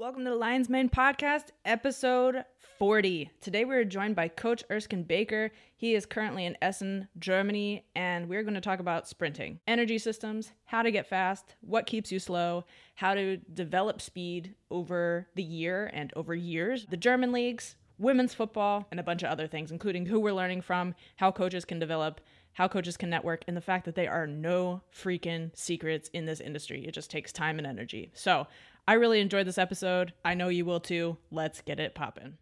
Welcome to the Lions Mane Podcast, episode 40. Today we are joined by Coach Erskine Baker. He is currently in Essen, Germany, and we're going to talk about sprinting, energy systems, how to get fast, what keeps you slow, how to develop speed over the year and over years, the German leagues, women's football, and a bunch of other things, including who we're learning from, how coaches can develop, how coaches can network, and the fact that there are no freaking secrets in this industry. It just takes time and energy. So, I really enjoyed this episode. I know you will too. Let's get it poppin'.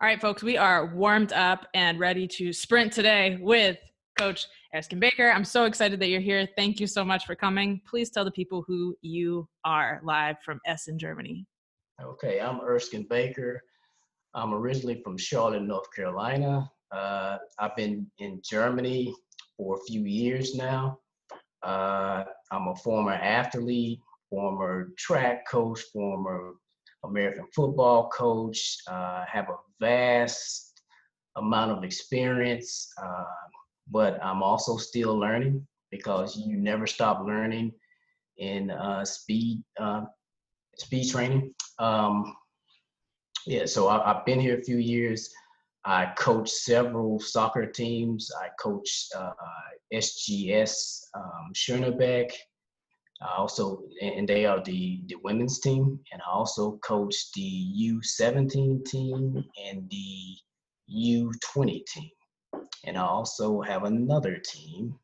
All right, folks, we are warmed up and ready to sprint today with Coach Erskine Baker. I'm so excited that you're here. Thank you so much for coming. Please tell the people who you are live from Essen, Germany. Okay, I'm Erskine Baker. I'm originally from Charlotte, North Carolina. Uh, I've been in Germany for a few years now. Uh, I'm a former athlete, former track coach, former American football coach. Uh, have a vast amount of experience, uh, but I'm also still learning because you never stop learning in uh, speed uh, speed training. Um, yeah, so I, have been here a few years. I coach several soccer teams. I coach uh, SGS um, Schönebeck. I also, and they are the, the women's team. And I also coach the U17 team and the U20 team. And I also have another team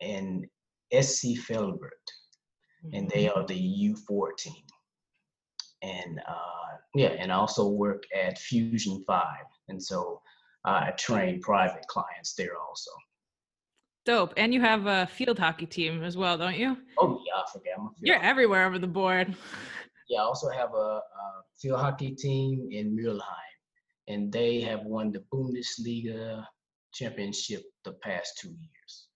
in SC Velbert, and they mm-hmm. are the U14. And uh, yeah, and I also work at Fusion 5 and so I train private clients there also. Dope. And you have a field hockey team as well, don't you? Oh yeah, I forget. You're hockey. everywhere over the board. Yeah, I also have a, a field hockey team in Mülheim, and they have won the Bundesliga championship the past two years.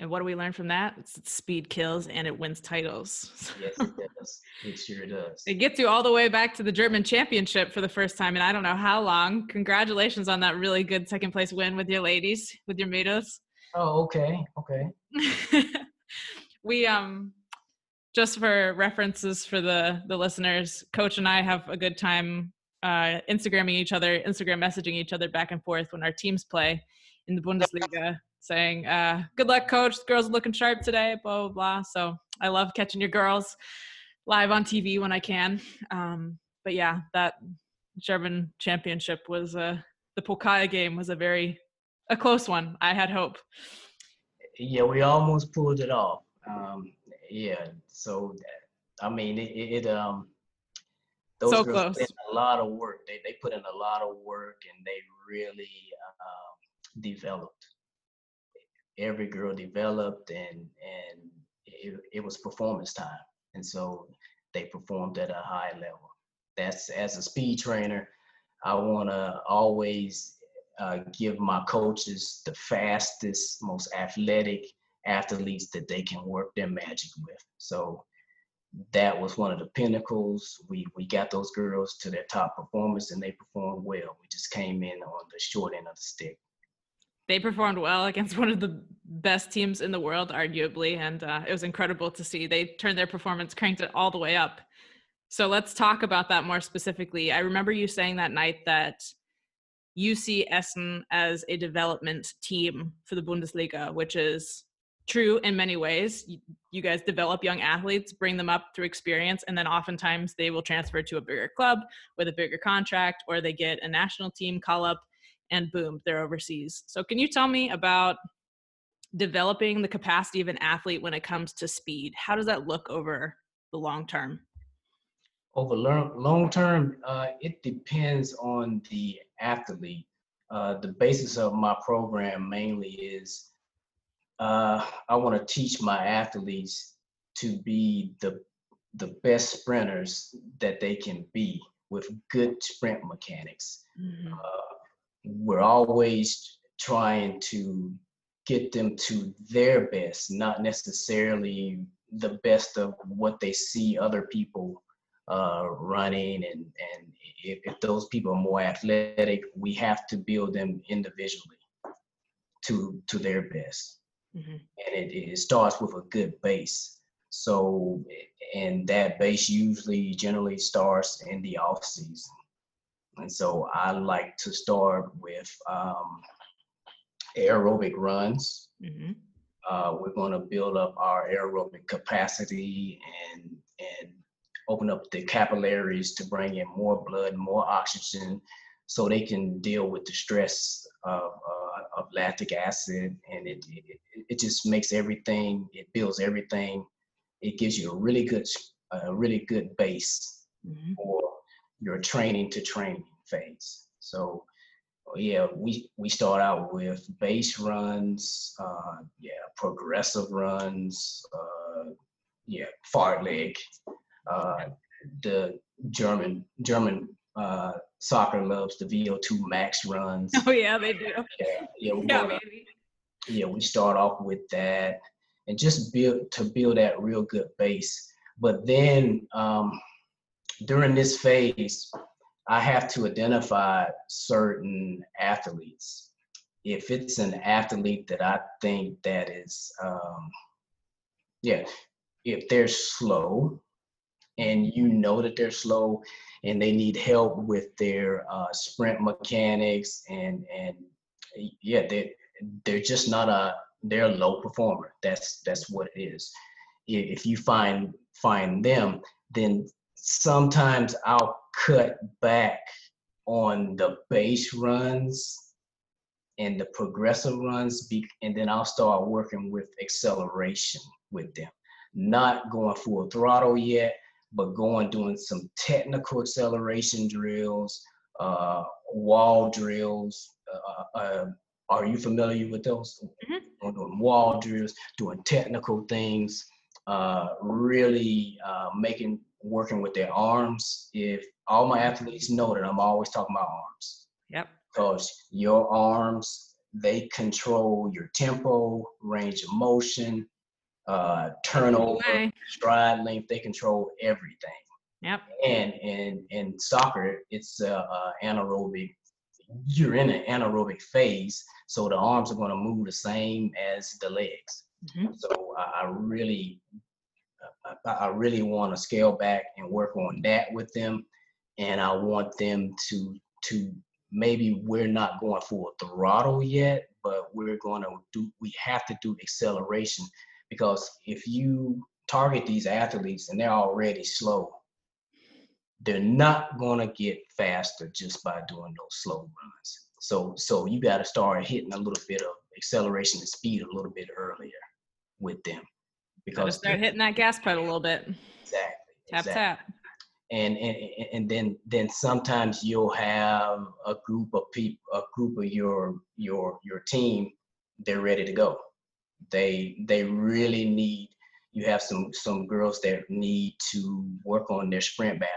And what do we learn from that? It's speed kills and it wins titles. yes, it does. It sure does. It gets you all the way back to the German championship for the first time and I don't know how long. Congratulations on that really good second place win with your ladies, with your Mädels. Oh, okay. Okay. we um just for references for the the listeners, coach and I have a good time uh Instagramming each other, Instagram messaging each other back and forth when our teams play in the Bundesliga saying, uh, "Good luck, coach. The girls are looking sharp today." Blah blah blah. So I love catching your girls live on TV when I can. Um, but yeah, that German championship was a uh, the Pokal game was a very a close one. I had hope. Yeah, we almost pulled it off. Um, yeah, so I mean, it, it um, those so girls close. put in a lot of work. They they put in a lot of work and they really um, developed every girl developed and and it, it was performance time. And so they performed at a high level. That's as a speed trainer i want to always uh, give my coaches the fastest most athletic athletes that they can work their magic with. So that was one of the pinnacles. We we got those girls to their top performance and they performed well. We just came in on the short end of the stick they performed well against one of the best teams in the world, arguably, and uh, it was incredible to see. They turned their performance, cranked it all the way up. So let's talk about that more specifically. I remember you saying that night that you see Essen as a development team for the Bundesliga, which is true in many ways. You, you guys develop young athletes, bring them up through experience, and then oftentimes they will transfer to a bigger club with a bigger contract, or they get a national team call up and boom, they're overseas. So, can you tell me about developing the capacity of an athlete when it comes to speed? How does that look over the long term? Over long, long term, uh, it depends on the athlete. Uh, the basis of my program mainly is uh, I want to teach my athletes to be the the best sprinters that they can be with good sprint mechanics. Mm-hmm. Uh, we're always trying to get them to their best, not necessarily the best of what they see other people uh, running. And, and if, if those people are more athletic, we have to build them individually to to their best. Mm-hmm. And it, it starts with a good base. So, and that base usually generally starts in the off season. And so I like to start with um, aerobic runs. Mm-hmm. Uh, we're going to build up our aerobic capacity and and open up the capillaries to bring in more blood, more oxygen, so they can deal with the stress of, uh, of lactic acid. And it, it it just makes everything. It builds everything. It gives you a really good a really good base Mm-hmm. for your training to training phase. So yeah, we we start out with base runs, uh, yeah, progressive runs, uh, yeah, fartlek, uh, the German German uh, soccer loves the VO2 max runs. Oh yeah, they do. Yeah, yeah, we Yeah, wanna- baby. yeah, we start off with that and just build to build that real good base. But then um, during this phase, I have to identify certain athletes. If it's an athlete that I think that is, um, yeah, if they're slow and you know that they're slow and they need help with their uh, sprint mechanics and and yeah, they they're just not a they're a low performer. That's that's what it is. If you find find them, then sometimes I'll cut back on the base runs and the progressive runs, be, and then I'll start working with acceleration with them. Not going full throttle yet, but going doing some technical acceleration drills, uh, wall drills. Uh, uh, are you familiar with those? Mhm. Doing wall drills, doing technical things, uh, really uh, making working with their arms. If all my athletes know that I'm always talking about arms Yep. because your arms they control your tempo, range of motion, uh, turnover, Way. stride length. They control everything. Yep. And in in soccer, it's uh, uh, anaerobic. You're in an anaerobic phase, so the arms are going to move the same as the legs. Mhm. So I really, I, I really want to scale back and work on that with them, and I want them to to maybe we're not going full throttle yet, but we're going to do. We have to do acceleration because if you target these athletes and they're already slow, they're not going to get faster just by doing those slow runs. So so you got to start hitting a little bit of acceleration and speed a little bit earlier with them Gotta because start hitting that gas pedal a little bit. exactly Tap exactly. tap. and and and then then sometimes you'll have a group of people a group of your your your team they're ready to go they they really need you have some some girls that need to work on their sprint battery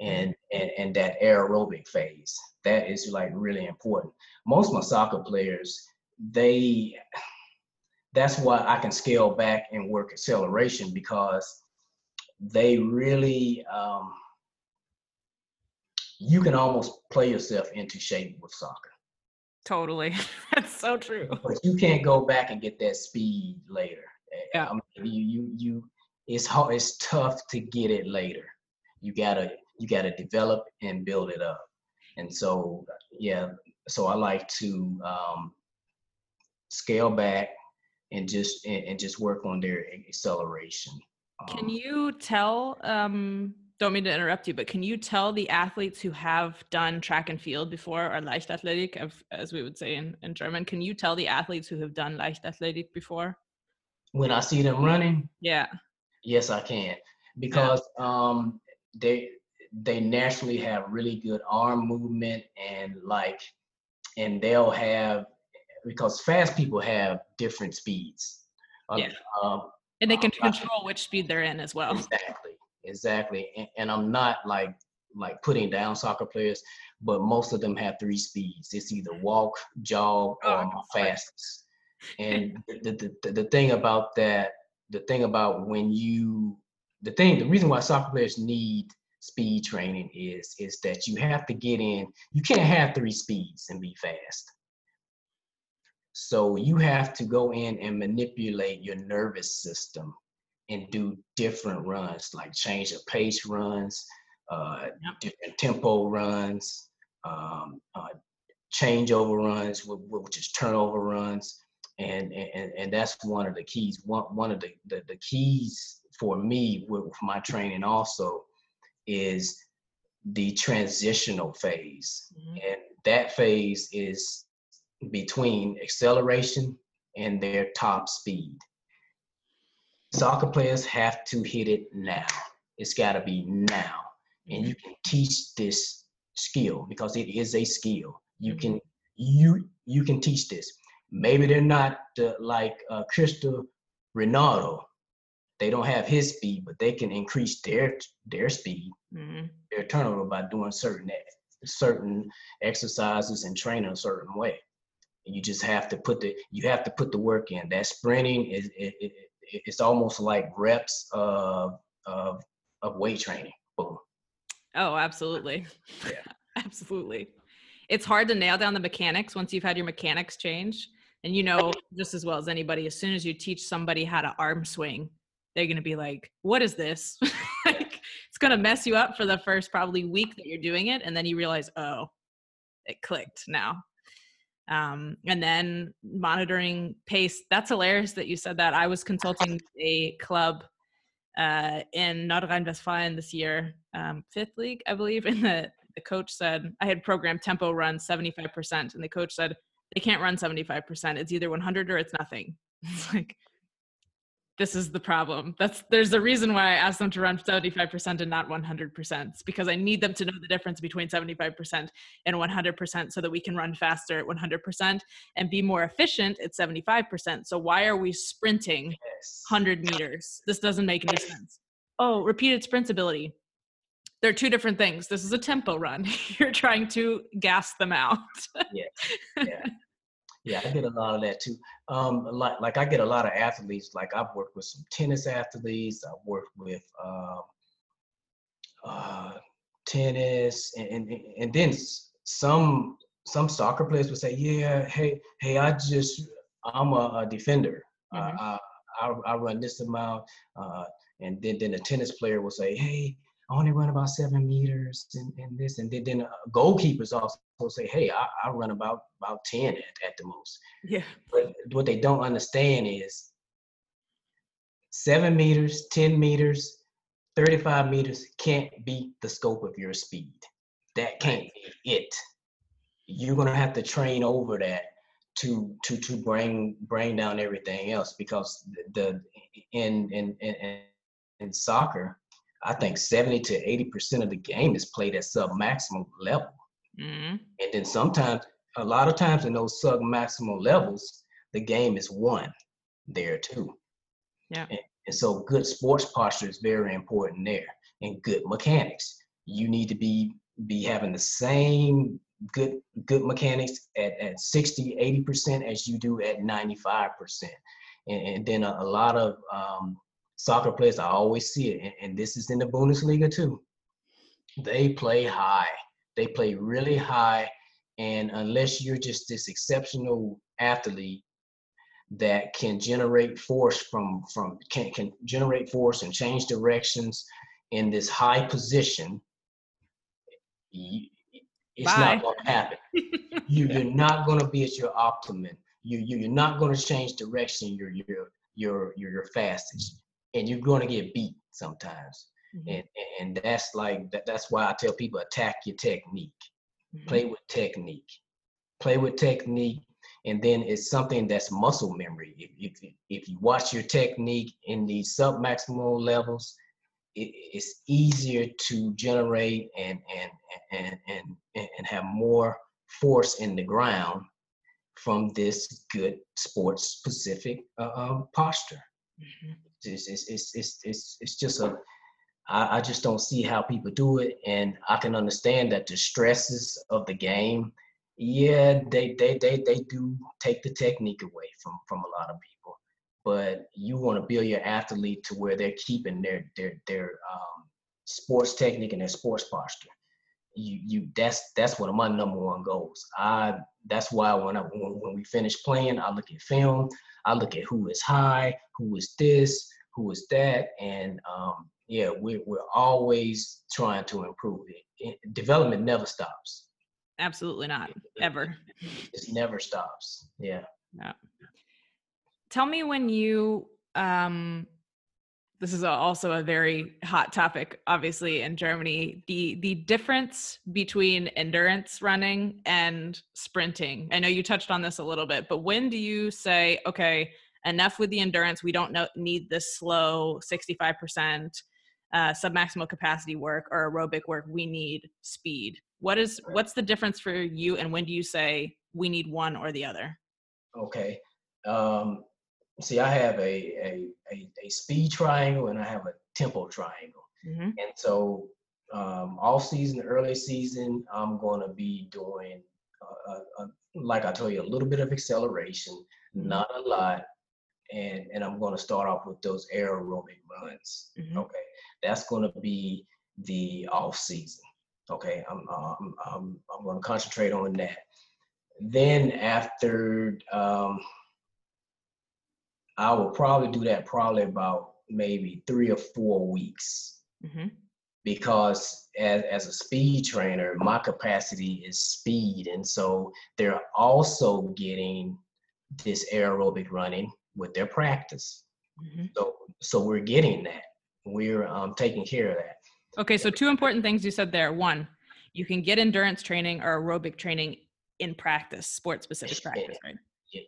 and and, and that aerobic phase that is like really important most of my soccer players they that's why i can scale back and work acceleration because they really um, you can almost play yourself into shape with soccer Totally. That's so true. but you can't go back and get that speed later Eh, Yeah. I mean, you you you it's hard it's tough to get it later you gotta you gotta develop and build it up and so yeah so i like to um, scale back and just and, and just work on their acceleration Can Um, you tell, um, don't mean to interrupt you, but can you tell the athletes who have done track and field before or Leichtathletik, as we would say in, in German, can you tell the athletes who have done Leichtathletik before? when i see them running Yeah. Yes, I can because um, they they naturally have really good arm movement and like, and they'll have because fast people have different speeds. Uh, Yeah. Um, And they can Um, I- control which speed they're in as well. exactly, exactly. And, and I'm not like like putting down soccer players, but most of them have three speeds. It's either walk, jog, Oh, or I my can flex. fastest. And the, the, the, the thing about that, the thing about when you, the thing, the reason why soccer players need speed training is is that you have to get in. You can't have three speeds and be fast. So you have to go in and manipulate your nervous system and do different runs, like change of pace runs, uh, different tempo runs, um, uh, changeover runs, which is turnover runs, and and and that's one of the keys. One one of the the, the keys for me with my training also is the transitional phase, mm-hmm. and that phase is between acceleration and their top speed. Soccer players have to hit it now. It's got to be now. And you can teach this skill because it is a skill. You can you you can teach this. Maybe they're not uh, like uh, Cristiano Ronaldo. They don't have his speed, but they can increase their their speed, mm-hmm. their turnover by doing certain certain exercises and training a certain way you just have to put the you have to put the work in. That sprinting is it, it, it's almost like reps of of of weight training. Boom. Oh, absolutely. Yeah. absolutely. It's hard to nail down the mechanics once you've had your mechanics change. And you know just as well as anybody, as soon as you teach somebody how to arm swing, they're gonna be like, "What is this?" like, it's gonna mess you up for the first probably week that you're doing it, and then you realize, "Oh, it clicked now." Um, and then monitoring pace that's hilarious that you said that. I was consulting a club uh, in nordrhein-westfalen this year um, fifth league i believe and the, the coach said i had programmed tempo run 75% and the coach said they can't run 75% it's either 100 or it's nothing. It's like this is the problem. That's there's a reason why I asked them to run 75% and not 100%. It's because I need them to know the difference between 75% and 100% so that we can run faster at 100% and be more efficient at 75%. So why are we sprinting 100 meters? This doesn't make any sense. Oh, repeated sprint ability. They're two different things. This is a tempo run. You're trying to gas them out. yeah. Yeah. Yeah, I get a lot of that too. Um, like like I get a lot of athletes. Like I've worked with some tennis athletes. I've worked with uh, uh, tennis, and, and and then some some soccer players would say, "Yeah, hey, hey, I just I'm a, a defender. Mm-hmm. Uh, I, I, I run this amount." Uh, and then then a tennis player will say, "Hey, only run about seven meters and, and this and then, then uh, goalkeepers also say hey I, I run about about 10 at, at the most. Yeah. But what they don't understand is seven meters 10 meters 35 meters can't beat the scope of your speed. That can't be it. You're gonna have to train over that to to to bring bring down everything else because the in in in, in soccer I think 70 to 80% of the game is played at sub maximum level. Mm-hmm. And then sometimes, a lot of times in those sub maximum levels, the game is won there too. Yeah. And, and so good sports posture is very important there and good mechanics. You need to be be having the same good good mechanics at, at 60 80% as you do at 95% and, and then a, a lot of um, soccer players, I always see it, and, and this is in the Bundesliga too. They play high. They play really high, and unless you're just this exceptional athlete that can generate force from from can can generate force and change directions in this high position, it's Bye. not going to happen. you, you're not going to be at your optimum. You, you you're not going to change direction. You're you're you're you're your fastest and you're going to get beat sometimes. Mm-hmm. And, and that's like that, that's why I tell people attack your technique. Mm-hmm. Play with technique. Play with technique and then it's something that's muscle memory. If, if, if you watch your technique in these sub-maximal levels, it, it's easier to generate and, and, and, and, and have more force in the ground from this good sports specific uh, um, posture. Mm-hmm it's it's it's it's it's, it's just a I, I just don't see how people do it. And I can understand that the stresses of the game yeah they they they, they do take the technique away from from a lot of people. But you want to build your athlete to where they're keeping their their their um, sports technique and their sports posture. You you that's that's one of my number one goals. I that's why when I when, when we finish playing, I look at film, I look at who is high, who is this, who is that, and um, yeah, we're we're always trying to improve it. Development never stops. Absolutely not, ever. It never stops. Yeah. Yeah. Tell me when you um this is also a very hot topic obviously in germany the the difference between endurance running and sprinting i know you touched on this a little bit but when do you say okay enough with the endurance we don't know, need this slow 65% uh, submaximal capacity work or aerobic work we need speed what is what's the difference for you and when do you say we need one or the other okay um, see, I have a, a, a, a, speed triangle and I have a tempo triangle. Mm-hmm. And so um, off season, early season, I'm going to be doing, uh, uh, like I told you, a little bit of acceleration, mm-hmm. not a lot. And, and I'm going to start off with those aerobic runs. Mm-hmm. Okay. That's going to be the off season. Okay. I'm, um, I'm, I'm going to concentrate on that. Then after, um, I will probably do that probably about maybe three or four weeks. Mm-hmm. Because as, as a speed trainer, my capacity is speed. And so they're also getting this aerobic running with their practice. Mm-hmm. So, so we're getting that. We're um, taking care of that. Okay, so two important things you said there. One, you can get endurance training or aerobic training in practice, sport specific practice, right?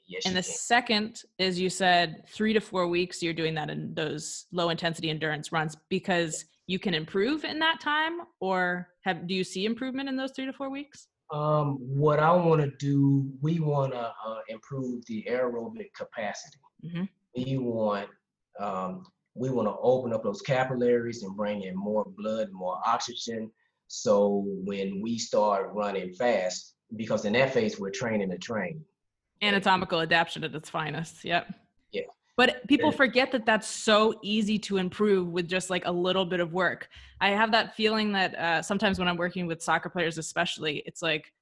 yes. And the can. second is you said three to four weeks. You're doing that in those low intensity endurance runs because you can improve in that time, or have do you see improvement in those three to four weeks? Um, what I want to do, we want to uh, improve the aerobic capacity. Mm-hmm. We want um, we want to open up those capillaries and bring in more blood, more oxygen. So when we start running fast, because in that phase we're training to train anatomical adaptation at its finest. Yep. Yeah. But people forget that that's so easy to improve with just like a little bit of work. I have that feeling that uh, sometimes when I'm working with soccer players, especially, it's like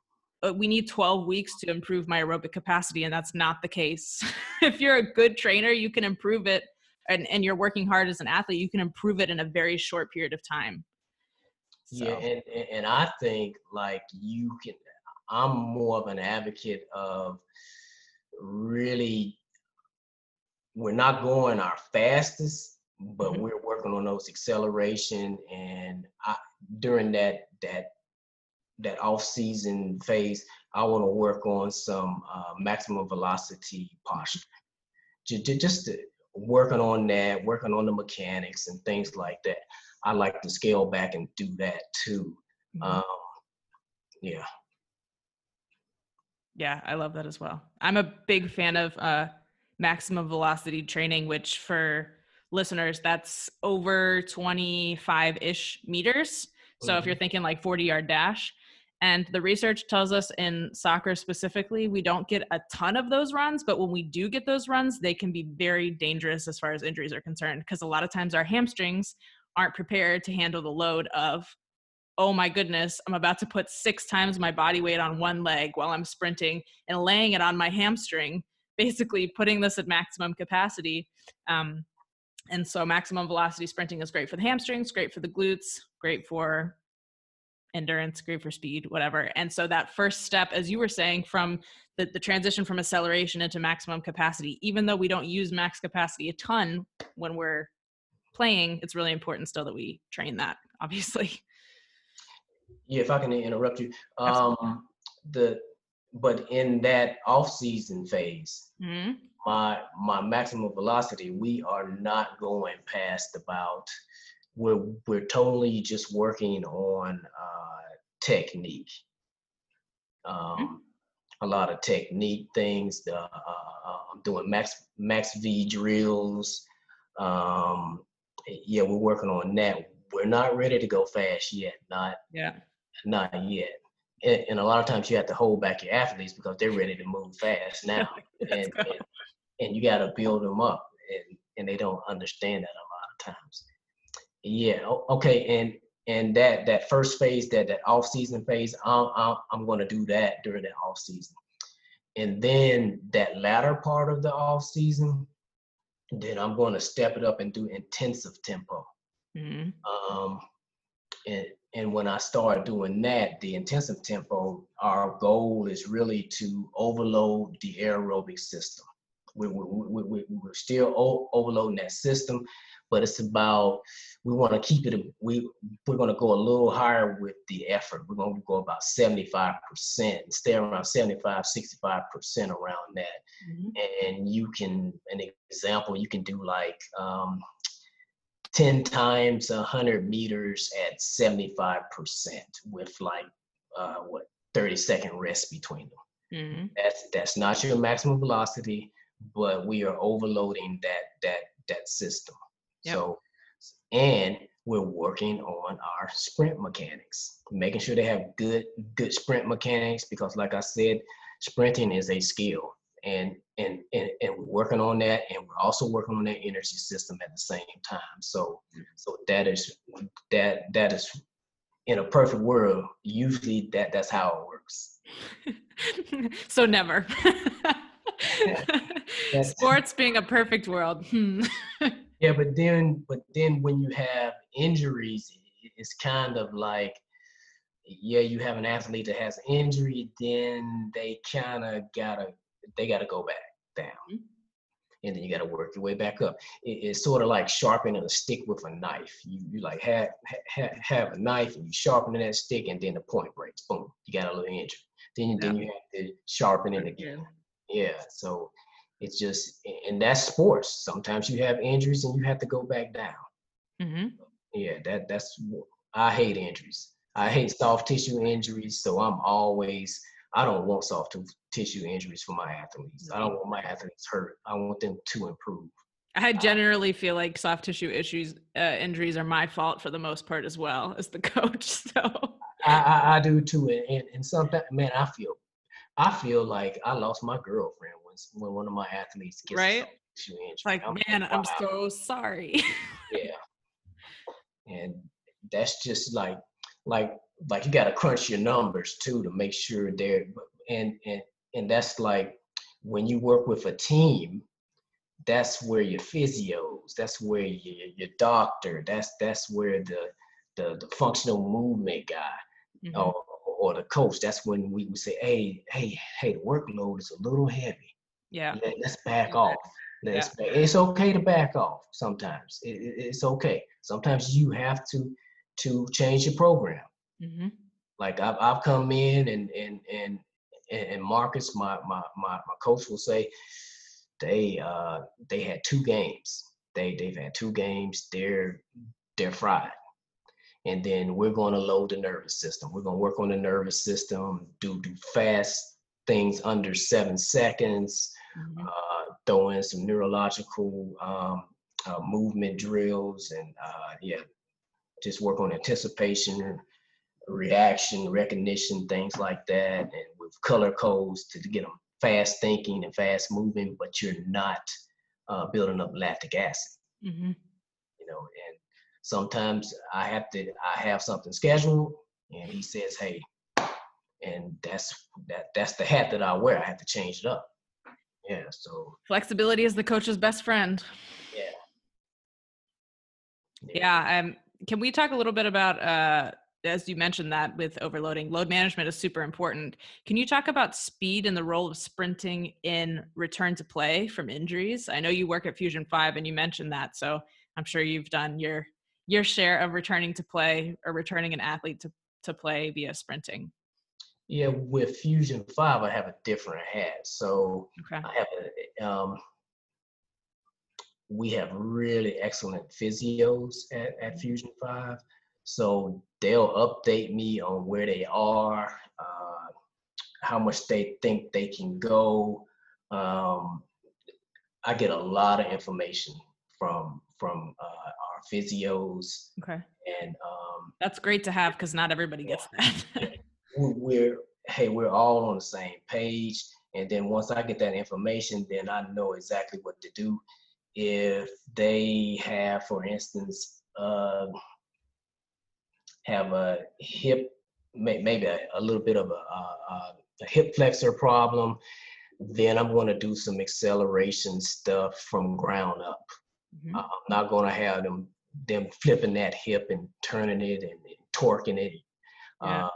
we need 12 weeks to improve my aerobic capacity, and that's not the case. if you're a good trainer, you can improve it, and, and you're working hard as an athlete, you can improve it in a very short period of time. So. Yeah, and and I think like you can. I'm more of an advocate of really we're not going our fastest, but mm-hmm. we're working on those acceleration and I, during that that that off season phase, I want to work on some uh, maximum velocity posture. Just, working on that, working on the mechanics and things like that. I like to scale back and do that too. Mm-hmm. Um, yeah yeah, I love that as well. I'm a big fan of uh, maximum velocity training, which for listeners, that's over 25 ish meters. So if you're mm-hmm. thinking like 40 yard dash, and the research tells us in soccer specifically, we don't get a ton of those runs, but when we do get those runs, they can be very dangerous as far as injuries are concerned because a lot of times our hamstrings aren't prepared to handle the load of oh my goodness, I'm about to put six times my body weight on one leg while I'm sprinting and laying it on my hamstring, basically putting this at maximum capacity. Um, and so maximum velocity sprinting is great for the hamstrings, great for the glutes, great for endurance, great for speed, whatever. And so that first step, as you were saying, from the, the transition from acceleration into maximum capacity, even though we don't use max capacity a ton when we're playing, it's really important still that we train that, obviously. Yeah, if I can interrupt you. Um, the but in that off-season phase, mm-hmm. my my maximum velocity, we are not going past about. We're we're totally just working on uh, technique. Um, mm-hmm. A lot of technique things. The, uh, uh, I'm doing max max V drills. Um, yeah, we're working on that. We're not ready to go fast yet. Not yeah not yet. And, and, a lot of times you have to hold back your athletes because they're ready to move fast now, and, and, and you got to build them up, and, and they don't understand that a lot of times. Yeah. Okay. And and that that first phase, that that off season phase, I'm I'm, I'm going to do that during that off season, and then that latter part of the off season, then I'm going to step it up and do intensive tempo. Mm-hmm. Um, and and when I start doing that, the intensive tempo, our goal is really to overload the aerobic system. We, we, we, we're still overloading that system, but it's about we want to keep it. We we're going to go a little higher with the effort. We're going to go about 75 percent, stay around 75, 65 percent around that. Mm-hmm. And you can, an example, you can do like um, 10 times 100 meters at 75% with like uh, what 30 second rest between them. Mm-hmm. That's that's not your maximum velocity, but we are overloading that that that system. Yep. So and we're working on our sprint mechanics, making sure they have good good sprint mechanics because like I said, sprinting is a skill and and and, and we're working on that and we're also working on that energy system at the same time. So so that is that that is in a perfect world usually that that's how it works. So never. Sports being a perfect world. Hmm. yeah but then but then when you have injuries it's kind of like yeah you have an athlete that has injury then they kind of gotta they got to go back down. Mm-hmm. And then you got to work your way back up. It, it's sort of like sharpening a stick with a knife. You, you like have, have, have a knife and you sharpen that stick and then the point breaks. Boom, you got a little injury. Then, yeah. then you have to sharpen it again. Yeah, so it's just, and that's sports. Sometimes you have injuries and you have to go back down. Mm-hmm. Yeah, that that's, I hate injuries. I hate soft tissue injuries. So I'm always I don't want soft tissue injuries for my athletes. I don't want my athletes hurt. I want them to improve. I generally feel like soft tissue issues, uh, injuries are my fault for the most part as well as the coach. So I, I, I do too, and, and and sometimes, man, I feel, I feel like I lost my girlfriend when one of my athletes gets right. Like, I'm man, like, wow. I'm so sorry. yeah, and that's just like like like you got to crunch your numbers too to make sure they're and and and that's like when you work with a team that's where your physios that's where your, your doctor that's that's where the the, the functional movement guy mm-hmm. or, or the coach that's when we would say hey hey hey the workload is a little heavy yeah Let, us back off let's yeah. back. it's okay to back off sometimes it, it, it's okay sometimes you have to to change your program Mm-hmm. Like I've, I've come in and and and and Marcus, my my my my coach will say, they uh they had two games. They they've had two games. They're they're fried, and then we're going to load the nervous system. We're going to work on the nervous system. Do do fast things under seven seconds. Mm-hmm. Uh, throw in some neurological um, uh, movement drills, and uh, yeah, just work on anticipation reaction recognition, things like that, and with color codes to get them fast thinking and fast moving, but you're not uh, building up lactic acid. Mm-hmm. You know, and sometimes I have to I have something scheduled, and he says, "Hey," and that's that that's the hat that I wear. I have to change it up. Yeah, so flexibility is the coach's best friend. Yeah. Yeah. yeah um, can we talk a little bit about uh, as you mentioned that with overloading load management is super important can you talk about speed and the role of sprinting in return to play from injuries i know you work at fusion 5 and you mentioned that so i'm sure you've done your your share of returning to play or returning an athlete to, to play via sprinting yeah with fusion 5 i have a different hat so okay. i have a um, we have really excellent physios at, at mm-hmm. fusion 5 so they'll update me on where they are, uh, how much they think they can go. Um, I get a lot of information from from uh, our physios. Okay. And um, that's great to have because not everybody gets that. we're hey, we're all on the same page. And then once I get that information, then I know exactly what to do. If they have, for instance, uh, have a hip, maybe a, a little bit of a, a, a hip flexor problem, then I'm going to do some acceleration stuff from ground up. Mm-hmm. I'm not going to have them them flipping that hip and turning it and, and torquing it. Yeah. Uh,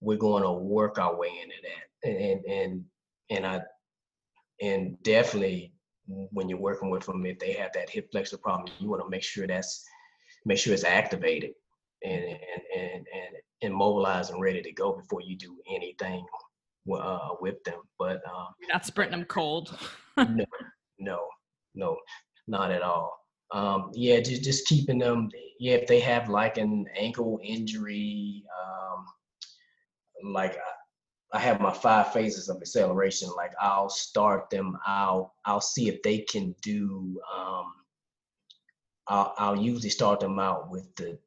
we're going to work our way into that, and and and I and definitely when you're working with them, if they have that hip flexor problem, you want to make sure that's make sure it's activated and and and and, and mobilized and ready to go before you do anything uh, with them. But um, you're not sprinting them cold. no, no, no, not at all. Um, yeah, just just keeping them. Yeah, if they have like an ankle injury, um, like I, have my five phases of acceleration. Like I'll start them. I'll I'll see if they can do. Um, I'll, I'll usually start them out with the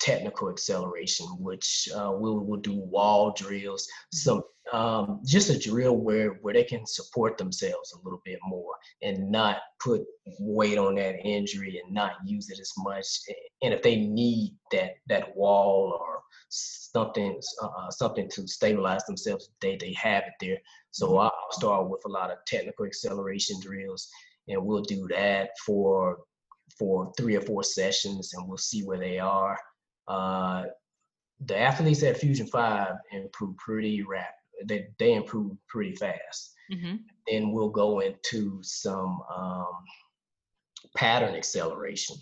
technical acceleration, which uh, we'll, we'll do wall drills, some um, just a drill where where they can support themselves a little bit more and not put weight on that injury and not use it as much. And if they need that that wall or something uh, uh something to stabilize themselves, they they have it there. So mm-hmm. I'll start with a lot of technical acceleration drills, and we'll do that for for three or four sessions, and we'll see where they are. Uh, the athletes at Fusion Five improve pretty rapid they, they improve pretty fast. Mm-hmm. Then we'll go into some um, pattern acceleration.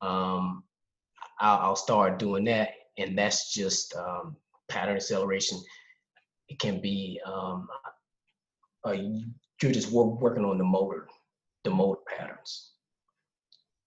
Um, I'll, I'll, start doing that, and that's just um, pattern acceleration. It can be um, uh, you're just work, working on the motor, the motor patterns,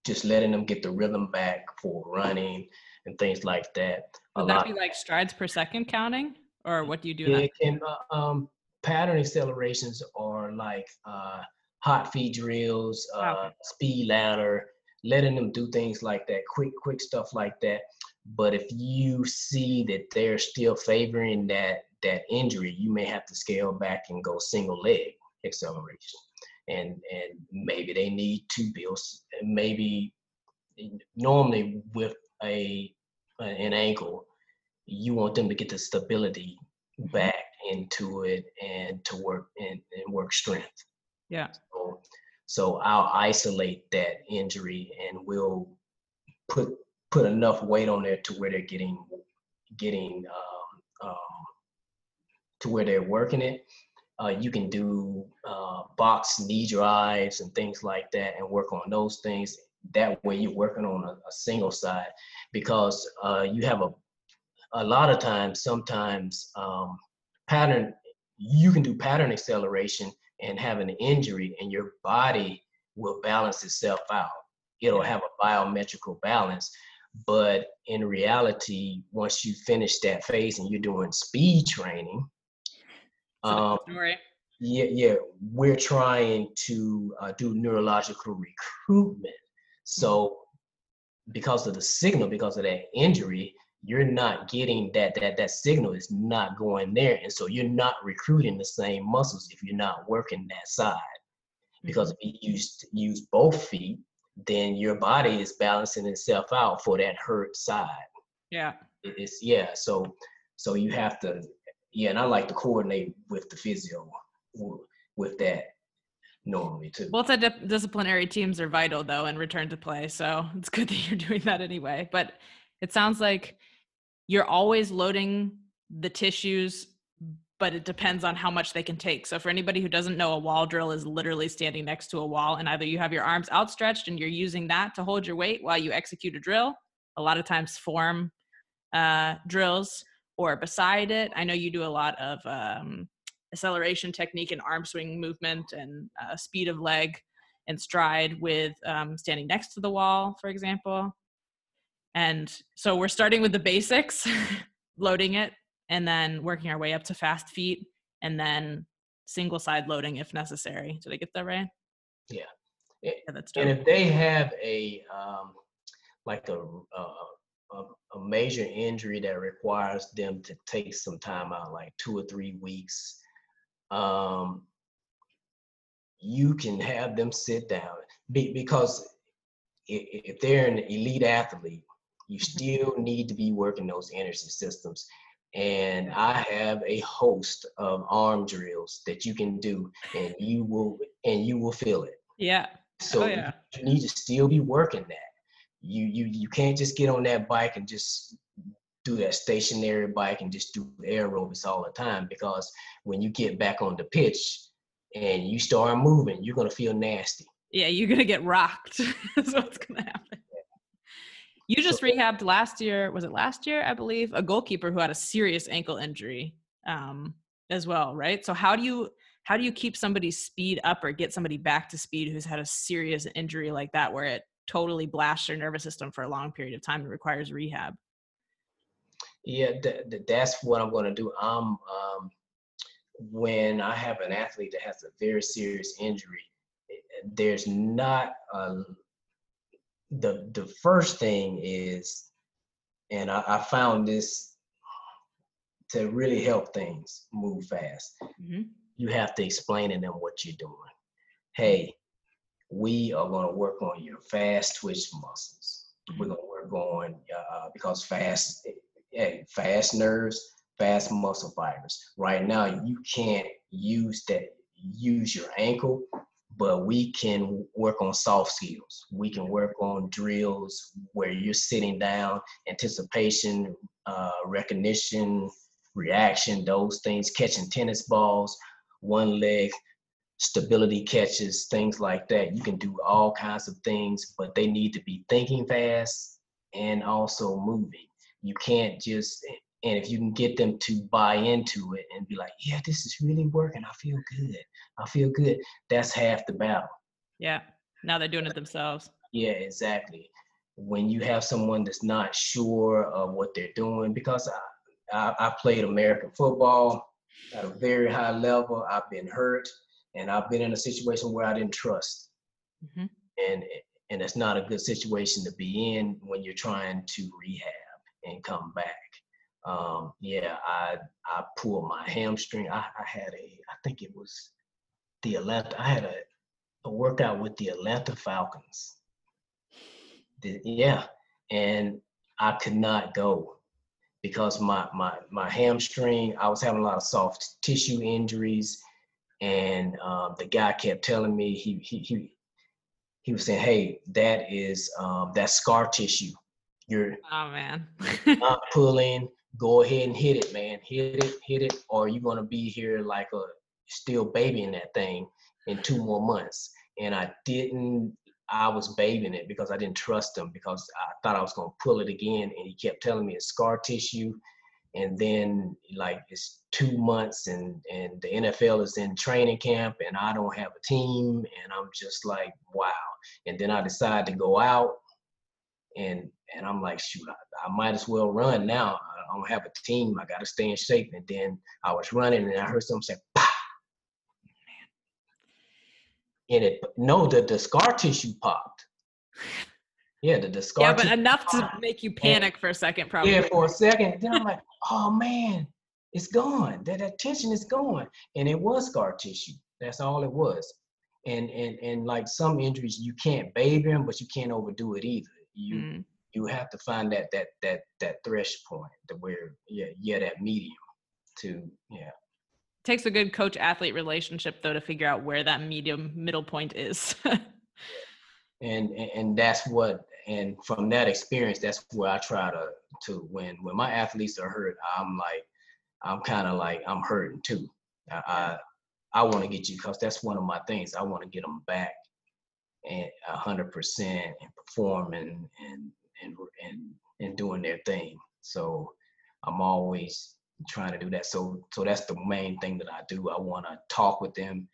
just letting them get the rhythm back for running and things like that. Would that lot. be like strides per second counting? or what do you do? Yeah, can, uh, um, pattern accelerations are like uh, hot feet drills, uh, okay. speed ladder, letting them do things like that, quick, quick stuff like that. But if you see that they're still favoring that that injury, you may have to scale back and go single leg acceleration, and and maybe they need two bills. Maybe normally with a an ankle, you want them to get the stability mm-hmm. back into it and to work and, and work strength. Yeah. So, so I'll isolate that injury and we'll put put enough weight on there to where they're getting getting um, um, to where they're working it. Uh, you can do uh, box knee drives and things like that and work on those things. That way you're working on a, a single side because uh, you have a a lot of times, sometimes um, pattern, you can do pattern acceleration and have an injury and your body will balance itself out. It'll have a biometrical balance. But in reality, once you finish that phase and you're doing speed training, um, yeah, yeah, we're trying to uh, do neurological recruitment. So, mm-hmm. because of the signal, because of that injury, you're not getting that that that signal is not going there and so you're not recruiting the same muscles if you're not working that side because mm-hmm. if you use use both feet then your body is balancing itself out for that hurt side. Yeah. It's yeah so so you have to yeah and i like to coordinate with the physio with that normally too. Well it's a disciplinary teams are vital though in return to play so it's good that you're doing that anyway but it sounds like you're always loading the tissues but it depends on how much they can take. So for anybody who doesn't know, a wall drill is literally standing next to a wall and either you have your arms outstretched and you're using that to hold your weight while you execute a drill. A lot of times form uh, drills or beside it. I know you do a lot of um, acceleration technique and arm swing movement and uh, speed of leg and stride with um, standing next to the wall, for example. And so we're starting with the basics, loading it, and then working our way up to fast feet, and then single side loading if necessary. Did I get that right? Yeah. yeah that's and if they have a um, like a, a a major injury that requires them to take some time out, like two or three weeks, um, you can have them sit down because if they're an elite athlete You still need to be working those energy systems. And I have a host of arm drills that you can do and you will and you will feel it. Yeah. So oh, yeah. you need to still be working that. You you you can't just get on that bike and just do that stationary bike and just do aerobics all the time because when you get back on the pitch and you start moving, you're gonna feel nasty. Yeah, you're gonna get rocked. That's what's gonna happen. You just rehabbed last year. Was it last year? I believe a goalkeeper who had a serious ankle injury um, as well, right? So how do you how do you keep somebody's speed up or get somebody back to speed who's had a serious injury like that where it totally blasts their nervous system for a long period of time and requires rehab? Yeah, th- th- that's what I'm going to do. Um, um, when I have an athlete that has a very serious injury, there's not a, the the first thing is, and I, I found this to really help things move fast. Mm-hmm you have to explain to them what you're doing. Hey, we are going to work on your fast twitch muscles. We're going to work on uh, because fast, hey, fast nerves, fast muscle fibers. Right now, you can't use that. Use your ankle, but we can work on soft skills. We can work on drills where you're sitting down, anticipation, uh, recognition, reaction, those things, catching tennis balls one leg stability catches, things like that. You can do all kinds of things, but they need to be thinking fast and also moving. You can't just, and if you can get them to buy into it and be like, yeah, this is really working. I feel good. I feel good. That's half the battle. Yeah. Now they're doing it themselves. Yeah, exactly. When you have someone that's not sure of what they're doing, because I, I, I played American football at a very high level. I've been hurt, and I've been in a situation where I didn't trust, mm-hmm. and and it's not a good situation to be in when you're trying to rehab and come back. Um, yeah, I I pulled my hamstring. I, I had a I think it was the Atlanta. I had a, a workout with the Atlanta Falcons. The, yeah, and I could not go because my my my hamstring, I was having a lot of soft tissue injuries, and um, the guy kept telling me he he he he was saying, "Hey, that is um, that scar tissue. You're oh man, not pulling. Go ahead and hit it, man. Hit it, hit it, or you're gonna be here like a still babying that thing in two more months." And I didn't I was babying it because I didn't trust him because I thought I was gonna pull it again, and he kept telling me it's scar tissue. And then like it's two months, and and the NFL is in training camp, and I don't have a team, and I'm just like wow. And then I decide to go out, and and I'm like shoot, I, I might as well run now. I don't have a team. I got to stay in shape. And then I was running, and I heard someone say, "Pah!" and it no the, the scar tissue popped yeah the, the scar yeah but enough popped. to make you panic and, for a second probably yeah for a second then i'm like oh man it's gone that, that tension is gone and it was scar tissue that's all it was and and and like some injuries you can't baby them but you can't overdo it either you mm. You have to find that that that that thresh point to where yeah yeah that medium to yeah. Takes a good coach athlete relationship though to figure out where that medium middle point is. And and that's what and from that experience that's where i try to to when when my athletes are hurt i'm like i'm kind of like i'm hurting too. I i, I want to get you because that's one of my things. I want to get them back and a hundred percent and performing and and and and and doing their thing so i'm always trying to do that. So so that's the main thing that I do. I want to talk with them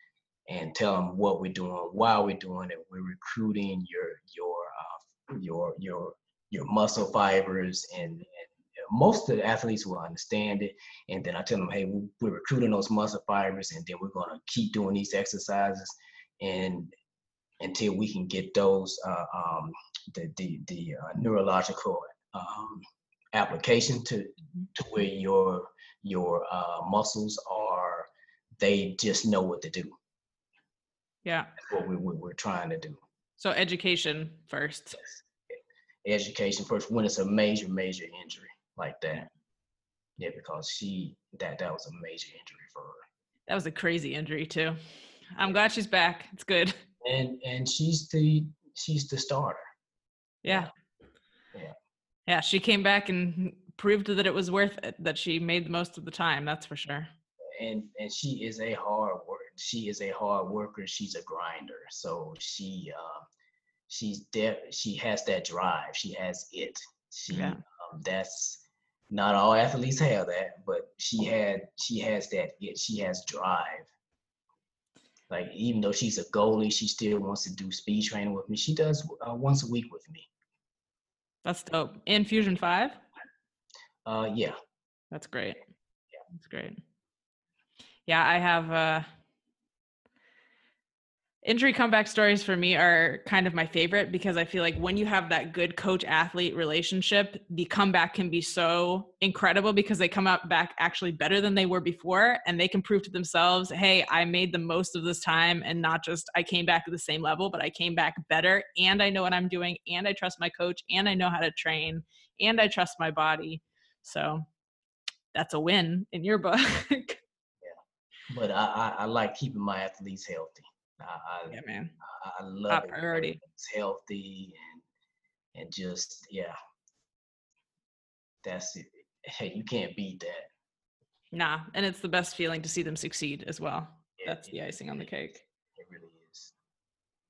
and tell them what we're doing, why we're doing it. We're recruiting your your uh, your your your muscle fibers and, and most of the athletes will understand it. And then I tell them, hey, we're recruiting those muscle fibers, and then we're gonna keep doing these exercises, and until we can get those uh, um, the the the uh, neurological um, application to mm-hmm. to where your your uh, muscles are they just know what to do yeah That's what we, we, we're trying to do so education first education first when it's a major, major injury like that. Yeah, because she that that was a major injury for her. That was a crazy injury too. I'm glad she's back. It's good. And and she's the she's the starter. Yeah. Yeah. Yeah, she came back and proved that it was worth it, that she made the most of the time, that's for sure. And and she is a hard work. She is a hard worker. She's a grinder. So she um she's there she has that drive. She has it. She Yeah. um, that's not all athletes have that, but she had she has that it. She has drive. Like even though she's a goalie, she still wants to do speed training with me. She does uh, once a week with me. That's dope. In Fusion 5? Uh, yeah. That's great. Yeah. That's great. Yeah, I have uh injury comeback stories for me are kind of my favorite because I feel like when you have that good coach athlete relationship, the comeback can be so incredible because they come out back actually better than they were before and they can prove to themselves, hey, I made the most of this time and not just I came back at the same level, but I came back better and I know what I'm doing and I trust my coach and I know how to train and I trust my body. So that's a win in your book. Yeah. But I, I, I like keeping my athletes healthy. I, I, yeah, man. I I love Top it priority. it's healthy and and just yeah. That's it. Hey, you can't beat that. Nah, and it's the best feeling to see them succeed as well. Yeah, That's the icing on the cake. It really is.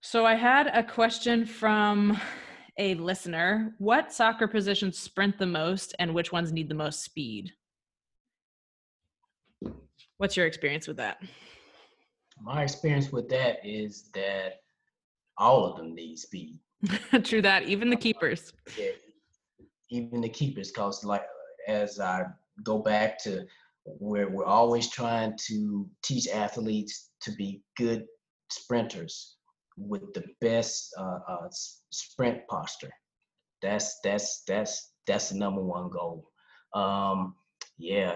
So I had a question from a listener. What soccer positions sprint the most and which ones need the most speed? What's your experience with that? My experience with that is that all of them need speed. True that, even the keepers. Yeah, even the keepers, cause like as I go back to where we're always trying to teach athletes to be good sprinters with the best uh, uh, sprint posture. That's that's that's that's the number one goal. Um, yeah,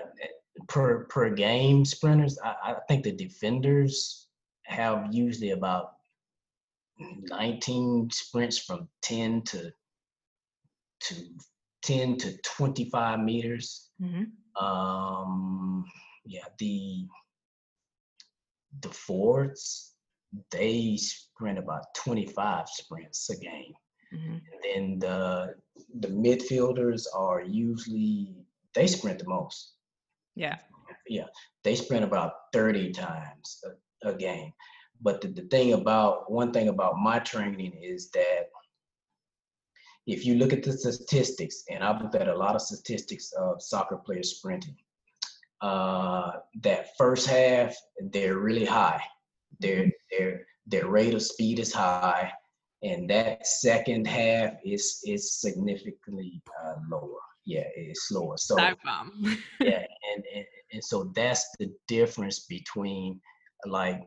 per per game sprinters, I, I think the defenders have usually about 19 sprints from 10 to to 10 to 25 meters. Mhm. Um, yeah, the the forwards they sprint about 25 sprints a game. Mhm. And then the the midfielders are usually they sprint the most. Yeah. Yeah, they sprint about 30 times a, a game. But the, the thing about one thing about my training is that if you look at the statistics, and I've looked at a lot of statistics of soccer players sprinting, uh, that first half they're really high. Their their their rate of speed is high, and that second half is is significantly uh, lower. Yeah, it's slower. So yeah and, and and so that's the difference between like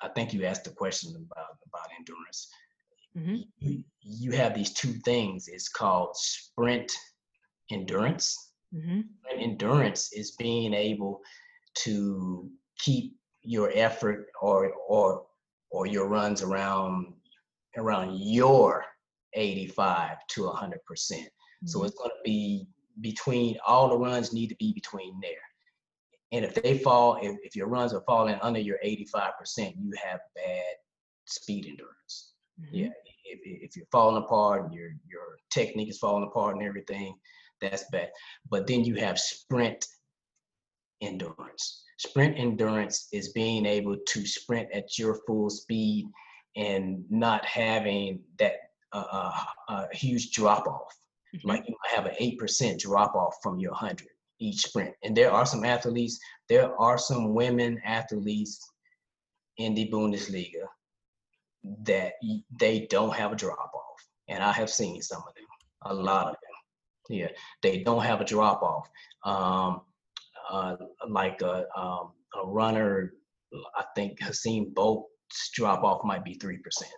i think you asked the question about about endurance Mhm. you, you have these two things it's called sprint endurance Mhm. and endurance is being able to keep your effort or or or your runs around around your 85 to 100 percent so Mhm. it's going to be between all the runs need to be between there. And if they fall, if, if your runs are falling under your 85%, you have bad speed endurance. Mhm. Yeah. If, if you're falling apart and your your technique is falling apart and everything, that's bad. But then you have sprint endurance. Sprint endurance is being able to sprint at your full speed and not having that uh, uh, uh, huge drop off Mhm. like you might have an eight percent drop off from your hundred each sprint. And there are some athletes, there are some women athletes in the Bundesliga that they don't have a drop off, and I have seen some of them, a lot of them. Yeah, they don't have a drop off. Um, uh, like a um, a runner, I think Usain Bolt's drop off might be three percent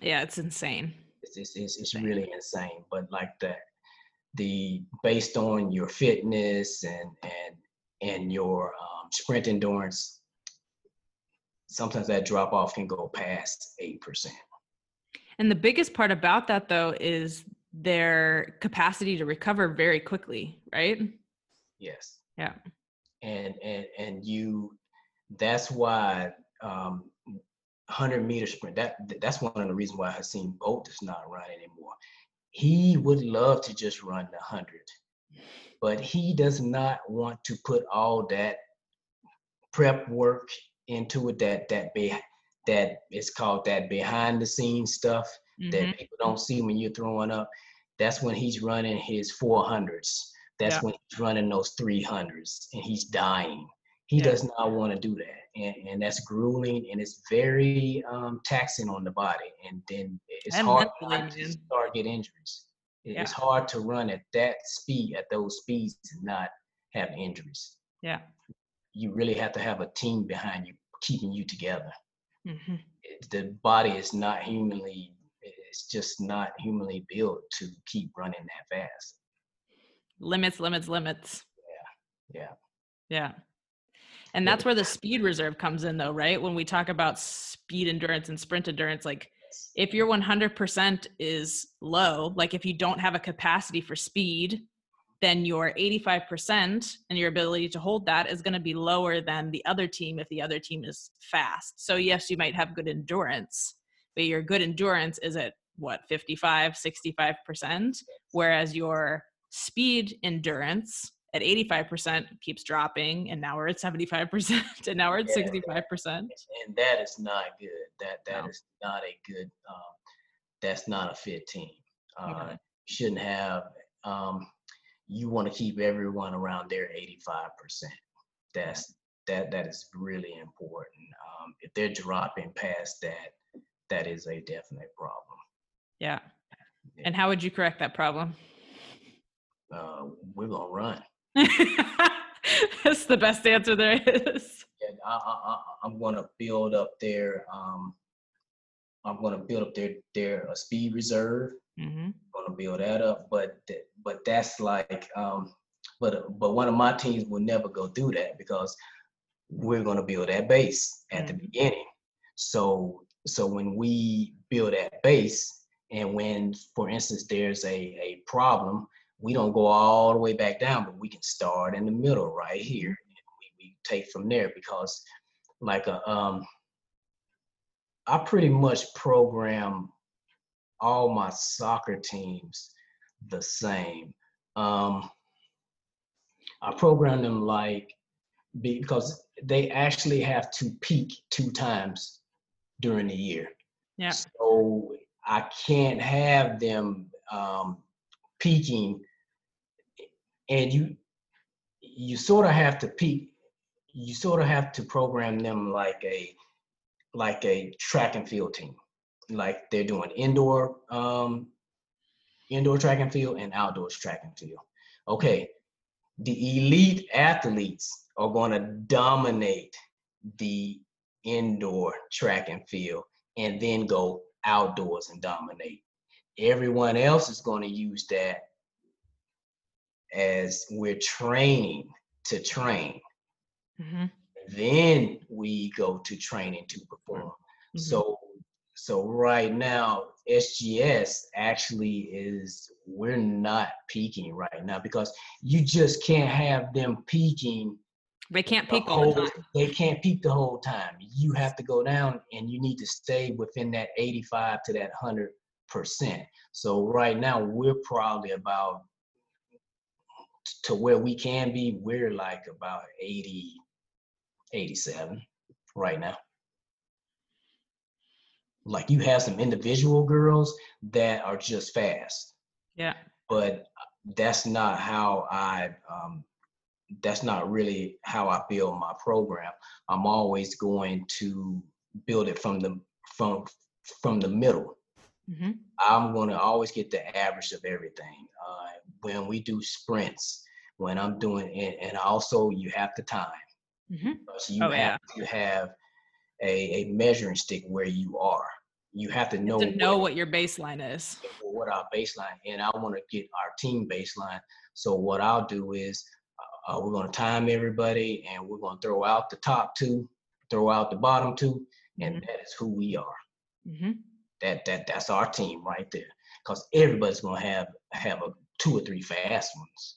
Yeah, it's insane. It's it's, it's, it's really insane but like that the based on your fitness and and and your um, sprint endurance sometimes that drop off can go past 8% And the biggest part about that though is their capacity to recover very quickly, right? Yes. Yeah. And and and you that's why um 100 meter sprint that that's one of the reasons why Usain Bolt does not run anymore. He would love to just run the 100 but he does not want to put all that prep work into it that that be that is called that behind the scenes stuff mm-hmm. that people don't see when you're throwing up that's when he's running his 400s that's yeah. when he's running those 300s and he's dying he yeah. does not want to do that and, and that's grueling and it's very um, taxing on the body and then it's and hard to start get injuries. Yeah. it's hard to run at that speed at those speeds and not have injuries. Yeah. You really have to have a team behind you keeping you together. Mm-hmm. the body is not humanly it's just not humanly built to keep running that fast. Limits limits limits. Yeah yeah. Yeah and that's where the speed reserve comes in though right? When we talk about speed endurance and sprint endurance like if your 100% is low, like if you don't have a capacity for speed, then your 85% and your ability to hold that is going to be lower than the other team if the other team is fast. So, yes, you might have good endurance, but your good endurance is at what, 55, 65%, whereas your speed endurance at 85% keeps dropping and now we're at 75% and now we're at yeah, 65% and that is not good. That that no. is not a good um, that's not a fit team. Uh, okay. shouldn't have um, you want to keep everyone around their 85% that's that that is really important. Um, if they're dropping past that that is a definite problem. Yeah, yeah. and how would you correct that problem? Uh, we're gonna run That's the best answer there is. Yeah, I, am going to build up their. Um, I'm going to build up their their uh, speed reserve. Mm-hmm. Going to build that up, but th- but that's like, um, but but one of my teams will never go through that because we're going to build that base at mm-hmm. the beginning. So so when we build that base, and when, for instance, there's a a problem, we don't go all the way back down, but we can start in the middle right here. We, we take from there because like a, um, I pretty much program all my soccer teams the same. Um, I program them like because they actually have to peak two times during the year. Yeah. So I can't have them um, peaking and you you sort of have to peak you sort of have to program them like a like a track and field team. Like they're doing indoor um indoor track and field and outdoors track and field. Okay the elite athletes are going to dominate the indoor track and field and then go outdoors and dominate. Everyone else is going to use that as we're training to train. Mm-hmm. Then we go to training to perform. Mm-hmm. So so right now SGS actually is we're not peaking right now because you just can't have them peaking. They can't peak the all the time. They can't peak the whole time. You have to go down and you need to stay within that 85 to that 100 percent. So right now we're probably about to where we can be, we're like about 80, 87 right now. Like you have some individual girls that are just fast. Yeah. But that's not how I um, that's not really how I build my program. I'm always going to build it from the from from the middle. Mm-hmm. I'm going to always get the average of everything. Uh, when we do sprints, when I'm doing it, and also you have the time. Mm-hmm. So you oh, have yeah. to have a, a measuring stick where you are. You have to know to know what, what your baseline is. What our baseline, and I want to get our team baseline. So what I'll do is uh, we're going to time everybody, and we're going to throw out the top two, throw out the bottom two, and mm-hmm. that is who we are. Mm-hmm. That that that's our team right there because everybody's gonna have have a two or three fast ones.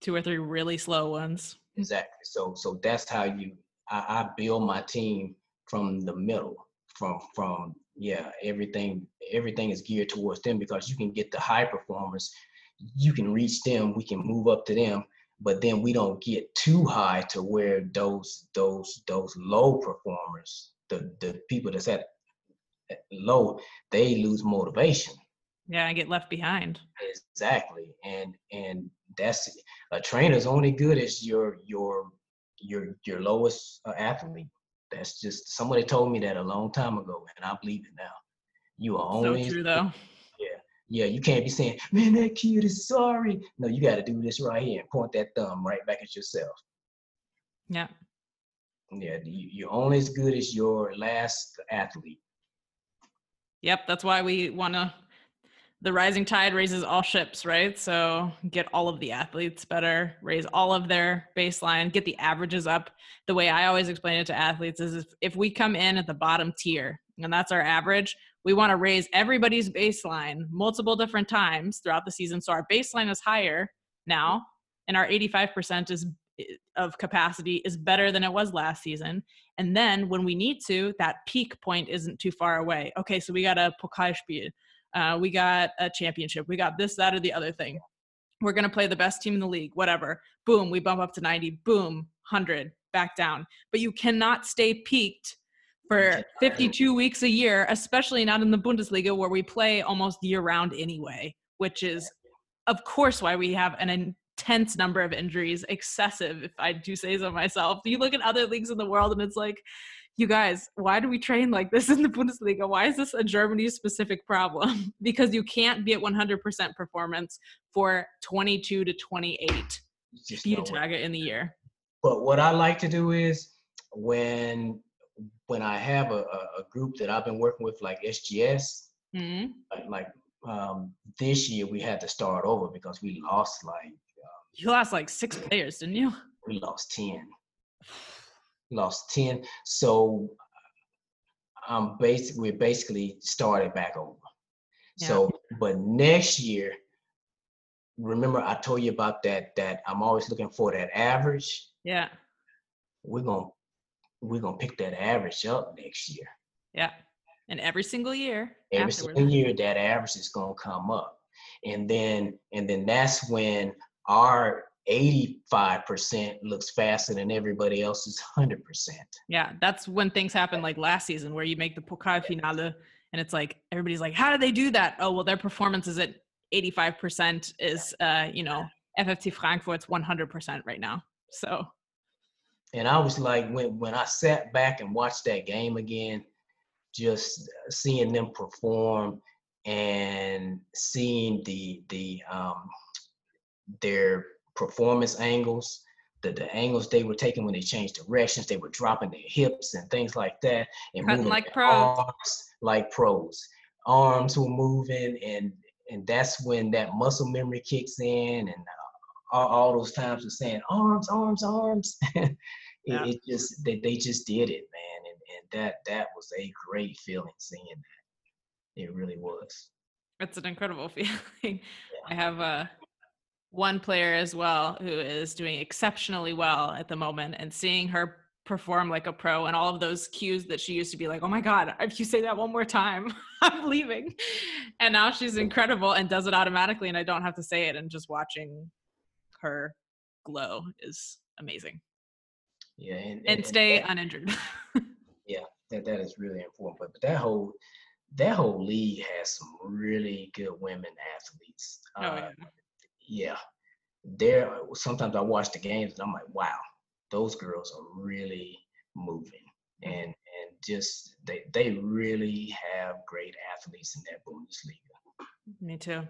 Two or three really slow ones. Exactly. So so that's how you I, I build my team from the middle. From from yeah, everything everything is geared towards them because you can get the high performers, you can reach them, we can move up to them, but then we don't get too high to where those those those low performers, the the people that's at low, they lose motivation. Yeah, I get left behind. Exactly, and and that's a trainer's only good as your your your your lowest uh, athlete. That's just somebody told me that a long time ago, and I believe it now. You are only so true though. Yeah, yeah. You can't be saying, "Man, that kid is sorry." No, you got to do this right here and point that thumb right back at yourself. Yeah. Yeah, you, you're only as good as your last athlete. Yep, that's why we want to the rising tide raises all ships, right? So get all of the athletes better, raise all of their baseline, get the averages up. The way I always explain it to athletes is if, if we come in at the bottom tier and that's our average, we want to raise everybody's baseline multiple different times throughout the season. So our baseline is higher now and our 85% is of capacity is better than it was last season. And then when we need to, that peak point isn't too far away. Okay, so we got a Pokalspiel uh, we got a championship. We got this, that, or the other thing. We're going to play the best team in the league, whatever. Boom, we bump up to 90. Boom, 100, back down. But you cannot stay peaked for 52 weeks a year, especially not in the Bundesliga where we play almost year round anyway, which is, of course, why we have an intense number of injuries, excessive, if I do say so myself. You look at other leagues in the world and it's like, you guys, why do we train like this in the Bundesliga? Why is this a Germany specific problem? because you can't be at 100% performance for 22 to 28 Spieltage in the year. But what I like to do is when when I have a, a group that I've been working with, like SGS, mm-hmm. like, like um, this year we had to start over because we lost like. Um, you lost like six players, didn't you? We lost 10 lost 10. So I'm basically we basically started back over. Yeah. So but next year, remember I told you about that that I'm always looking for that average. Yeah. We're gonna we're gonna pick that average up next year. Yeah. And every single year. Every single year that average is gonna come up. And then and then that's when our 85% looks faster than everybody else's 100%. Yeah, that's when things happen like last season where you make the Pokal finale and it's like everybody's like how do they do that? Oh, well their performance is at 85% is uh, you know, FFC Frankfurt's 100% right now. So and I was like when when I sat back and watched that game again, just seeing them perform and seeing the the um their performance angles, the, the angles they were taking when they changed directions, they were dropping their hips and things like that, and Cutting moving like pros. arms like pros. Arms were moving, and and that's when that muscle memory kicks in, and uh, all, all, those times of saying arms, arms, arms. it, yeah. it, just they, they just did it, man, and and that that was a great feeling seeing that. It really was. It's an incredible feeling. Yeah. I have a one player as well who is doing exceptionally well at the moment and seeing her perform like a pro and all of those cues that she used to be like, oh my God, if you say that one more time, I'm leaving. And now she's incredible and does it automatically and I don't have to say it. And just watching her glow is amazing. Yeah. And, and, and stay and, uninjured. yeah, that, that is really important. But, but that whole that whole league has some really good women athletes. Oh, uh, yeah there. Sometimes I watch the games and I'm like, wow, those girls are really moving, and and just they they really have great athletes in that Bundesliga. Me too.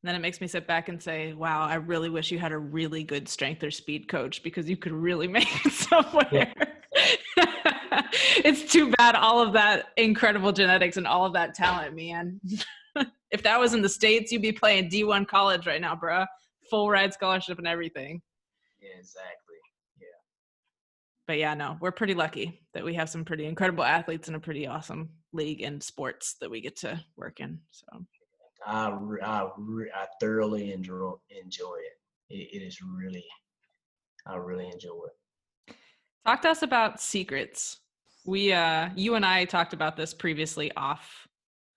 And then it makes me sit back and say, wow, I really wish you had a really good strength or speed coach because you could really make it somewhere. Yeah. it's too bad all of that incredible genetics and all of that talent, man. if that was in the states, you'd be playing D1 college right now, bro. Full ride scholarship and everything. Yeah, exactly. Yeah. But yeah, no, we're pretty lucky that we have some pretty incredible athletes in a pretty awesome league and sports that we get to work in. So I I, I thoroughly enjoy enjoy it. it. It is really, I really enjoy it. Talk to us about secrets. We, uh, you and I talked about this previously off,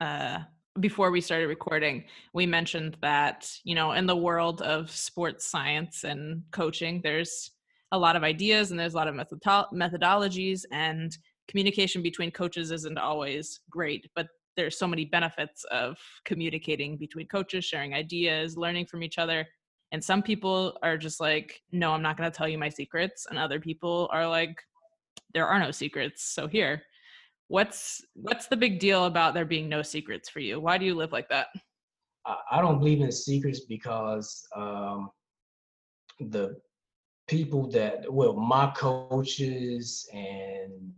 uh, before we started recording. We mentioned that you know in the world of sports science and coaching, there's a lot of ideas and there's a lot of methodologies and communication between coaches isn't always great but there's so many benefits of communicating between coaches sharing ideas learning from each other and some people are just like no i'm not going to tell you my secrets and other people are like there are no secrets so here what's what's the big deal about there being no secrets for you? Why do you live like that? I don't believe in secrets because um, the people that well my coaches and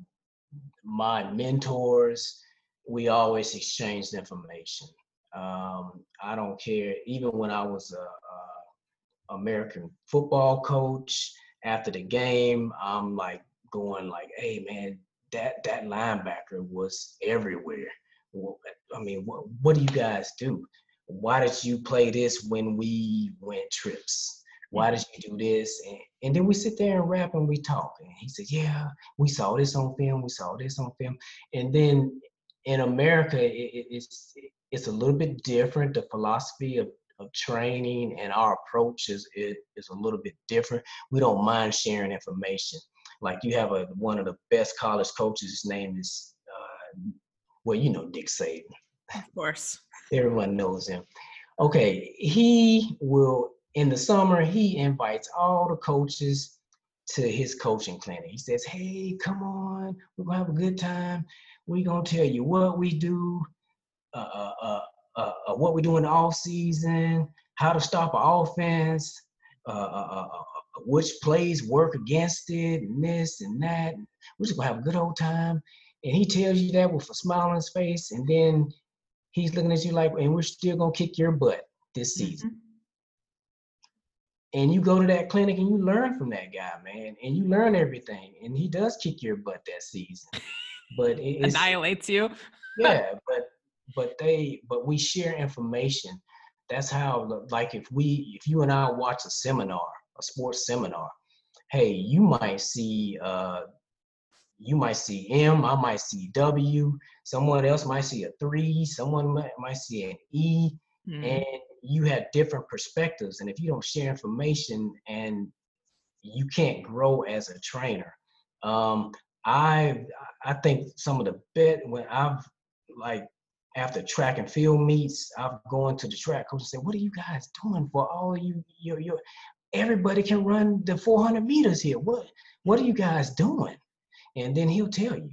my mentors we always exchanged information. Um, i don't care even when i was a, a, american football coach after the game i'm like going like hey man that that linebacker was everywhere i mean what, what do you guys do why did you play this when we went trips why did you do this? And, and then we sit there and rap and we talk. And he said, Yeah, we saw this on film. We saw this on film. And then in America, it, it, it's it's a little bit different. The philosophy of, of training and our approach is, is, is a little bit different. We don't mind sharing information. Like you have a one of the best college coaches. His name is uh, well, you know Nick Saban. Of course. Everyone knows him. Okay, he will in the summer, he invites all the coaches to his coaching clinic. He says, Hey, come on, we're gonna have a good time. We're gonna tell you what we do, uh, uh, uh, uh, uh what we do in the off season, how to stop an offense, uh, uh, uh, which plays work against it, and this and that. We're just gonna have a good old time. And he tells you that with a smile on his face, and then he's looking at you like, and we're still gonna kick your butt this season. Mm-hmm and you go to that clinic and you learn from that guy, man, and you learn everything. And he does kick your butt that season, but it annihilates you. yeah, but but they but we share information. That's how like if we if you and I watch a seminar, a sports seminar, hey, you might see uh you might see M, I might see W, someone else might see a three, someone might, might see an E, mm. and you have different perspectives and if you don't share information and you can't grow as a trainer um, i i think some of the bet when i've like after track and field meets i've gone to the track coach and said what are you guys doing for all you your, your everybody can run the 400 meters here what what are you guys doing and then he'll tell you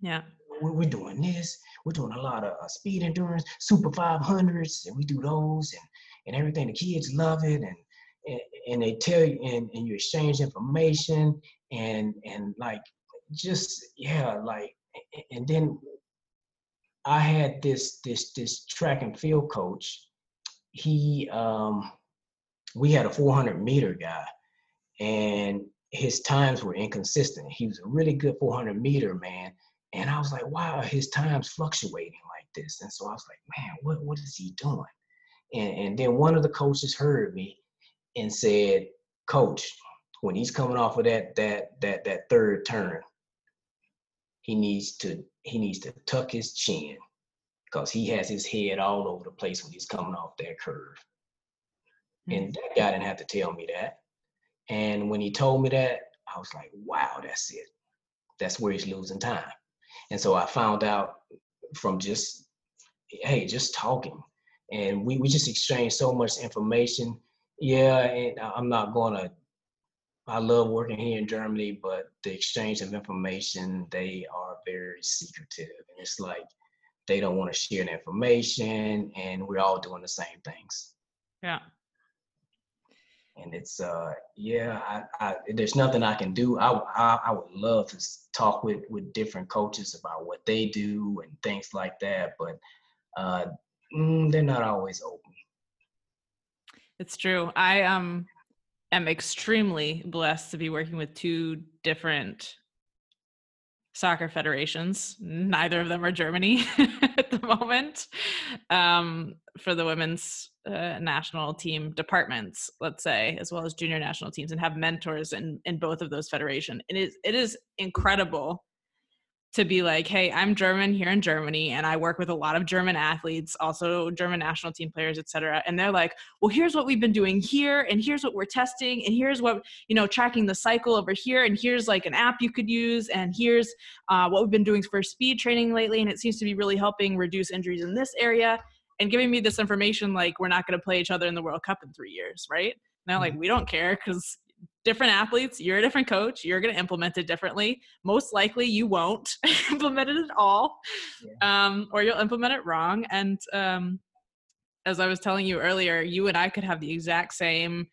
yeah we're doing this. We're doing a lot of uh, speed endurance, super 500s, and we do those and, and everything. The kids love it, and and, and they tell you, and, and you exchange information, and and like just yeah, like and then I had this this this track and field coach. He um we had a 400 meter guy, and his times were inconsistent. He was a really good 400 meter man, and I was like, wow, his time's fluctuating like this. And so I was like, man, what, what is he doing? And, and then one of the coaches heard me and said, Coach, when he's coming off of that that that that third turn, he needs to he needs to tuck his chin because he has his head all over the place when he's coming off that curve. Mm-hmm. And that guy didn't have to tell me that. And when he told me that, I was like, wow, that's it. That's where he's losing time. And so I found out from just, hey, just talking. And we, we just exchanged so much information. Yeah, and I'm not going to, I love working here in Germany, but the exchange of information, they are very secretive. And it's like they don't want to share the information, and we're all doing the same things. Yeah and it's uh yeah I, I there's nothing i can do. I, I, I would love to talk with with different coaches about what they do and things like that but uh mm, they're not always open. It's true. I um am extremely blessed to be working with two different soccer federations. Neither of them are Germany at the moment. Um, for the women's uh, national team departments, let's say, as well as junior national teams, and have mentors in in both of those federations. It is it is incredible to be like, hey, I'm German here in Germany, and I work with a lot of German athletes, also German national team players, et cetera. And they're like, well, here's what we've been doing here, and here's what we're testing, and here's what, you know, tracking the cycle over here, and here's like an app you could use, and here's uh, what we've been doing for speed training lately, and it seems to be really helping reduce injuries in this area, and giving me this information like we're not going to play each other in the World Cup in three years, right? Now, like, mm-hmm. we don't care because different athletes you're a different coach you're going to implement it differently. Most likely you won't implement it at all yeah. um, or you'll implement it wrong. And um, as i was telling you earlier you and i could have the exact same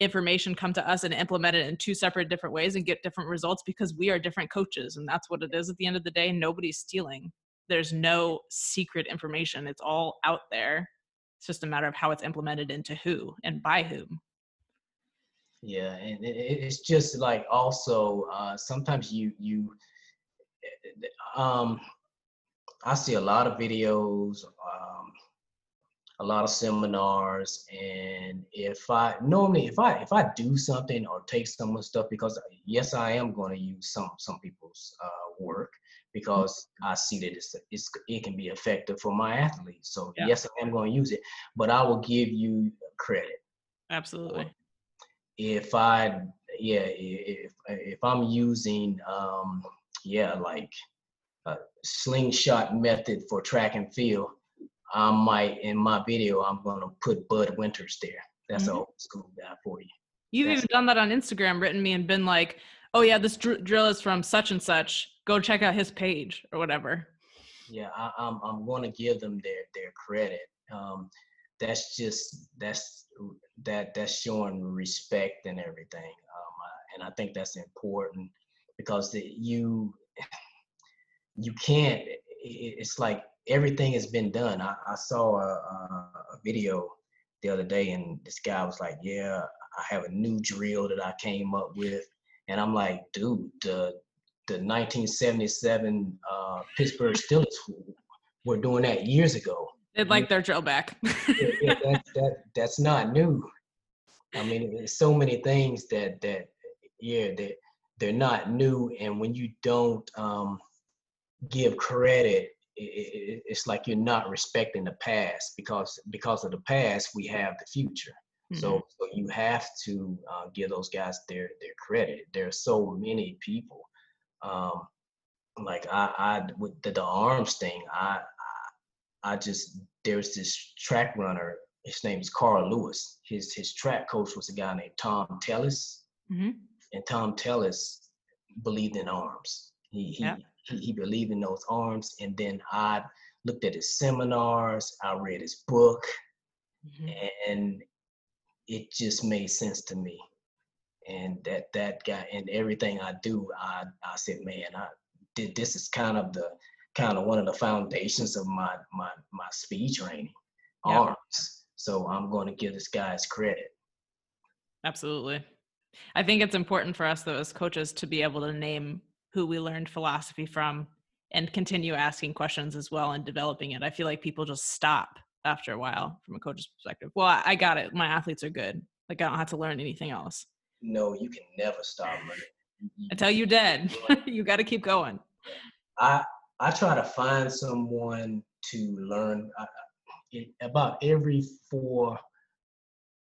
information come to us and implement it in two separate different ways and get different results because we are different coaches and that's what it is at the end of the day. Nobody's stealing. There's no secret information. It's all out there. It's just a matter of how it's implemented into who and by whom yeah and it's just like also uh, sometimes you you um i see a lot of videos um a lot of seminars and if i normally if i if i do something or take someone's stuff because yes i am going to use some some people's uh, work because i see that it's, it's it can be effective for my athletes so yeah. yes i am going to use it but i will give you credit. Absolutely if I yeah if if I'm using um yeah like a slingshot method for track and field, I might in my video I'm gonna put Bud Winters there. That's mm-hmm. an old school guy for you. You've That's even done that on Instagram, written me and been like, "Oh yeah, this dr- drill is from such and such. Go check out his page or whatever." Yeah, I, am I'm, I'm going to give them their their credit. Um, that's just that's that that's showing respect and everything um, and i think that's important because the, you you can't it's like everything has been done. I, I saw a, a, video the other day and this guy was like yeah i have a new drill that i came up with and i'm like dude the the 1977 uh, pittsburgh steelers were doing that years ago They'd like their drill back. yeah, that, that, that's not new. I mean, there's so many things that that yeah that they're not new, and when you don't um, give credit, it, it, it's like you're not respecting the past because because of the past we have the future. Mm-hmm. So, so you have to uh, give those guys their their credit. There are so many people. Um, like I, I with the, the arms thing, I I just there's this track runner. His name is Carl Lewis. His his track coach was a guy named Tom Tellez, mm-hmm. and Tom Tellez believed in arms. He he, yeah. he he believed in those arms. And then I looked at his seminars. I read his book, mm-hmm. and it just made sense to me. And that that guy and everything I do, I I said, man, I did. This is kind of the kind of one of the foundations of my my my speed training yep. arms. So I'm going to give this guy's credit. Absolutely. I think it's important for us though as coaches to be able to name who we learned philosophy from and continue asking questions as well and developing it. I feel like people just stop after a while from a coach's perspective. Well, I got it. My athletes are good. Like I don't have to learn anything else. No, you can never stop learning. Until you're dead. you got to keep going. I I try to find someone to learn. I, it, about every four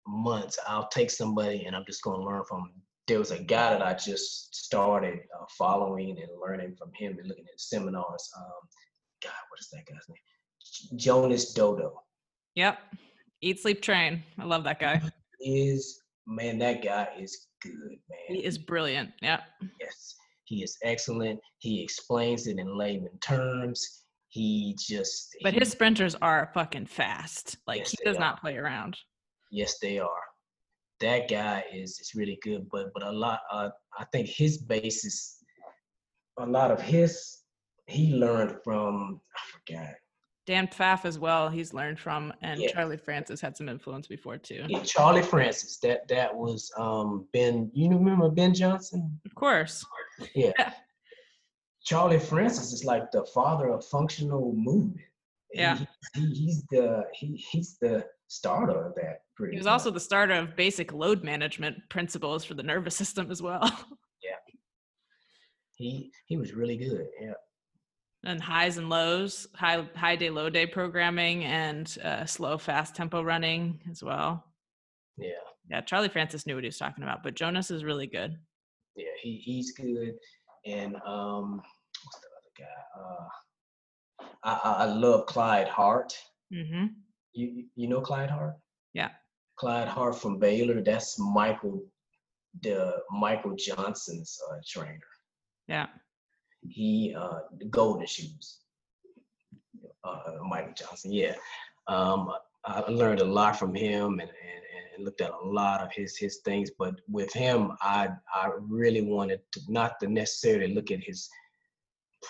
months, I'll take somebody and I'm just going to learn from. There was a guy that I just started uh, following and learning from him and looking at seminars. Um, God, what is that guy's name? Jonas Dodoo. Yep. Eat, sleep, train. I love that guy. Is man, that guy is good, man. He is brilliant. Yeah. Yes. He is excellent. He explains it in layman terms. He just. But he, his sprinters are fucking fast. Like yes, he does not play around. Yes, they are. That guy is is really good, but but a lot. Uh, I think his basis, a lot of his, he learned from. I forgot Dan Pfaff as well. He's learned from, and yeah. Charlie Francis had some influence before too. Yeah, Charlie Francis. That that was um, Ben. You remember Ben Johnson? Of course. Yeah. Charlie Francis is like the father of functional movement. Yeah. He, he, he's the he, he's the starter of that. Pretty He was much. also the starter of basic load management principles for the nervous system as well. Yeah. He he was really good. Yeah. and highs and lows, high high day, low day programming, and uh, slow, fast tempo running as well. Yeah. Yeah, Charlie Francis knew what he was talking about, but Jonas is really good. Yeah. He he's good. And um what's the other guy? Uh I, I love Clyde Hart. Mm-hmm. You you- know Clyde Hart? Yeah. Clyde Hart from Baylor. That's Michael the Michael Johnson's uh, trainer. Yeah. he uh the golden shoes uh michael johnson yeah um i learned a lot from him and and looked at a lot of his his things but with him i i really wanted to not to necessarily look at his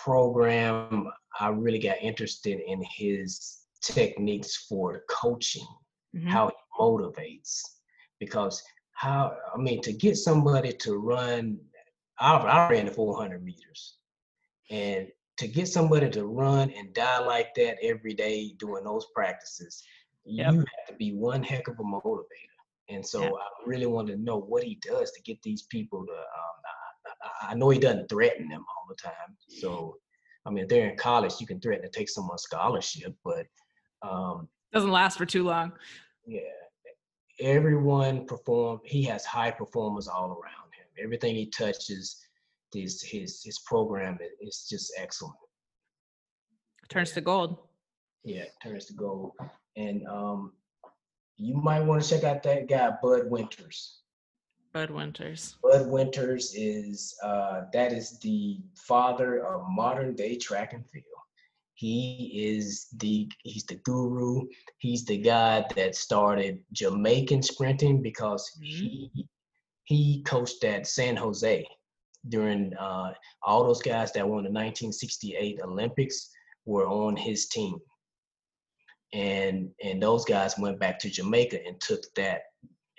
program i really got interested in his techniques for coaching Mhm. how he motivates because how i mean to get somebody to run i, I ran the 400 meters and to get somebody to run and die like that every day doing those practices Yep. you have to be one heck of a motivator and so Yeah. i really want to know what he does to get these people to um, I, I know he doesn't threaten them all the time so i mean if they're in college you can threaten to take someone's scholarship but um, Doesn't last for too long. yeah. Everyone perform. He has high performers all around him. Everything he touches, his his his program is just excellent. Turns to gold. Yeah, turns to gold. And um, you might want to check out that guy, Bud Winters. Bud Winters. Bud Winters is uh, that is the father of modern day track and field. He is the he's the guru. He's the guy that started Jamaican sprinting because he he coached at San Jose during uh, all those guys that won the 1968 Olympics were on his team. And and those guys went back to Jamaica and took that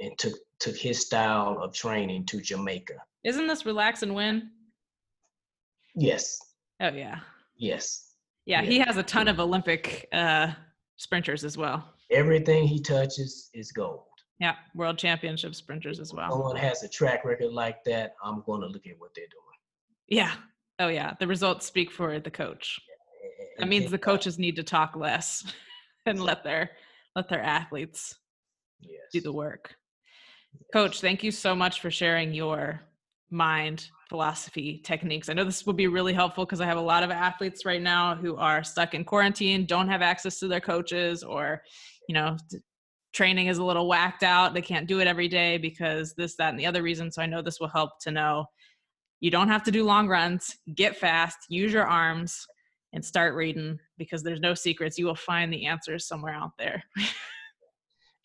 and took took his style of training to Jamaica. Isn't this relax and win? Yes, Oh yeah. yes. Yeah, Yeah. he has a ton of Olympic uh sprinters as well. Everything he touches is gold. Yeah, world championship sprinters as well. Someone has a track record like that, I'm going to look at what they're doing. Yeah. Oh yeah. The results speak for the coach. That means the uh, coaches need to talk less and let their let their athletes do the work. Coach, thank you so much for sharing your mind, philosophy, techniques. I know this will be really helpful because I have a lot of athletes right now who are stuck in quarantine, don't have access to their coaches, or, you know, t- training is a little whacked out. They can't do it every day because this, that, and the other reason. So I know this will help to know you don't have to do long runs, get fast, use your arms, and start reading because there's no secrets. You will find the answers somewhere out there.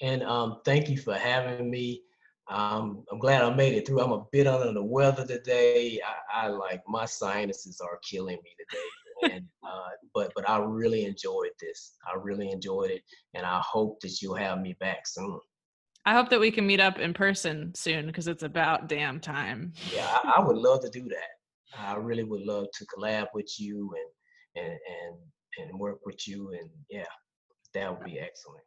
And um, thank you for having me. Um, I'm glad I made it through. I'm a bit under the weather today. I, I like my sinuses are killing me today. and uh, but but I really enjoyed this. I really enjoyed it, and I hope that you'll have me back soon. I hope that we can meet up in person soon because it's about damn time. Yeah, I, I would love to do that. I really would love to collab with you and and and and work with you. And yeah, that would uh, be excellent.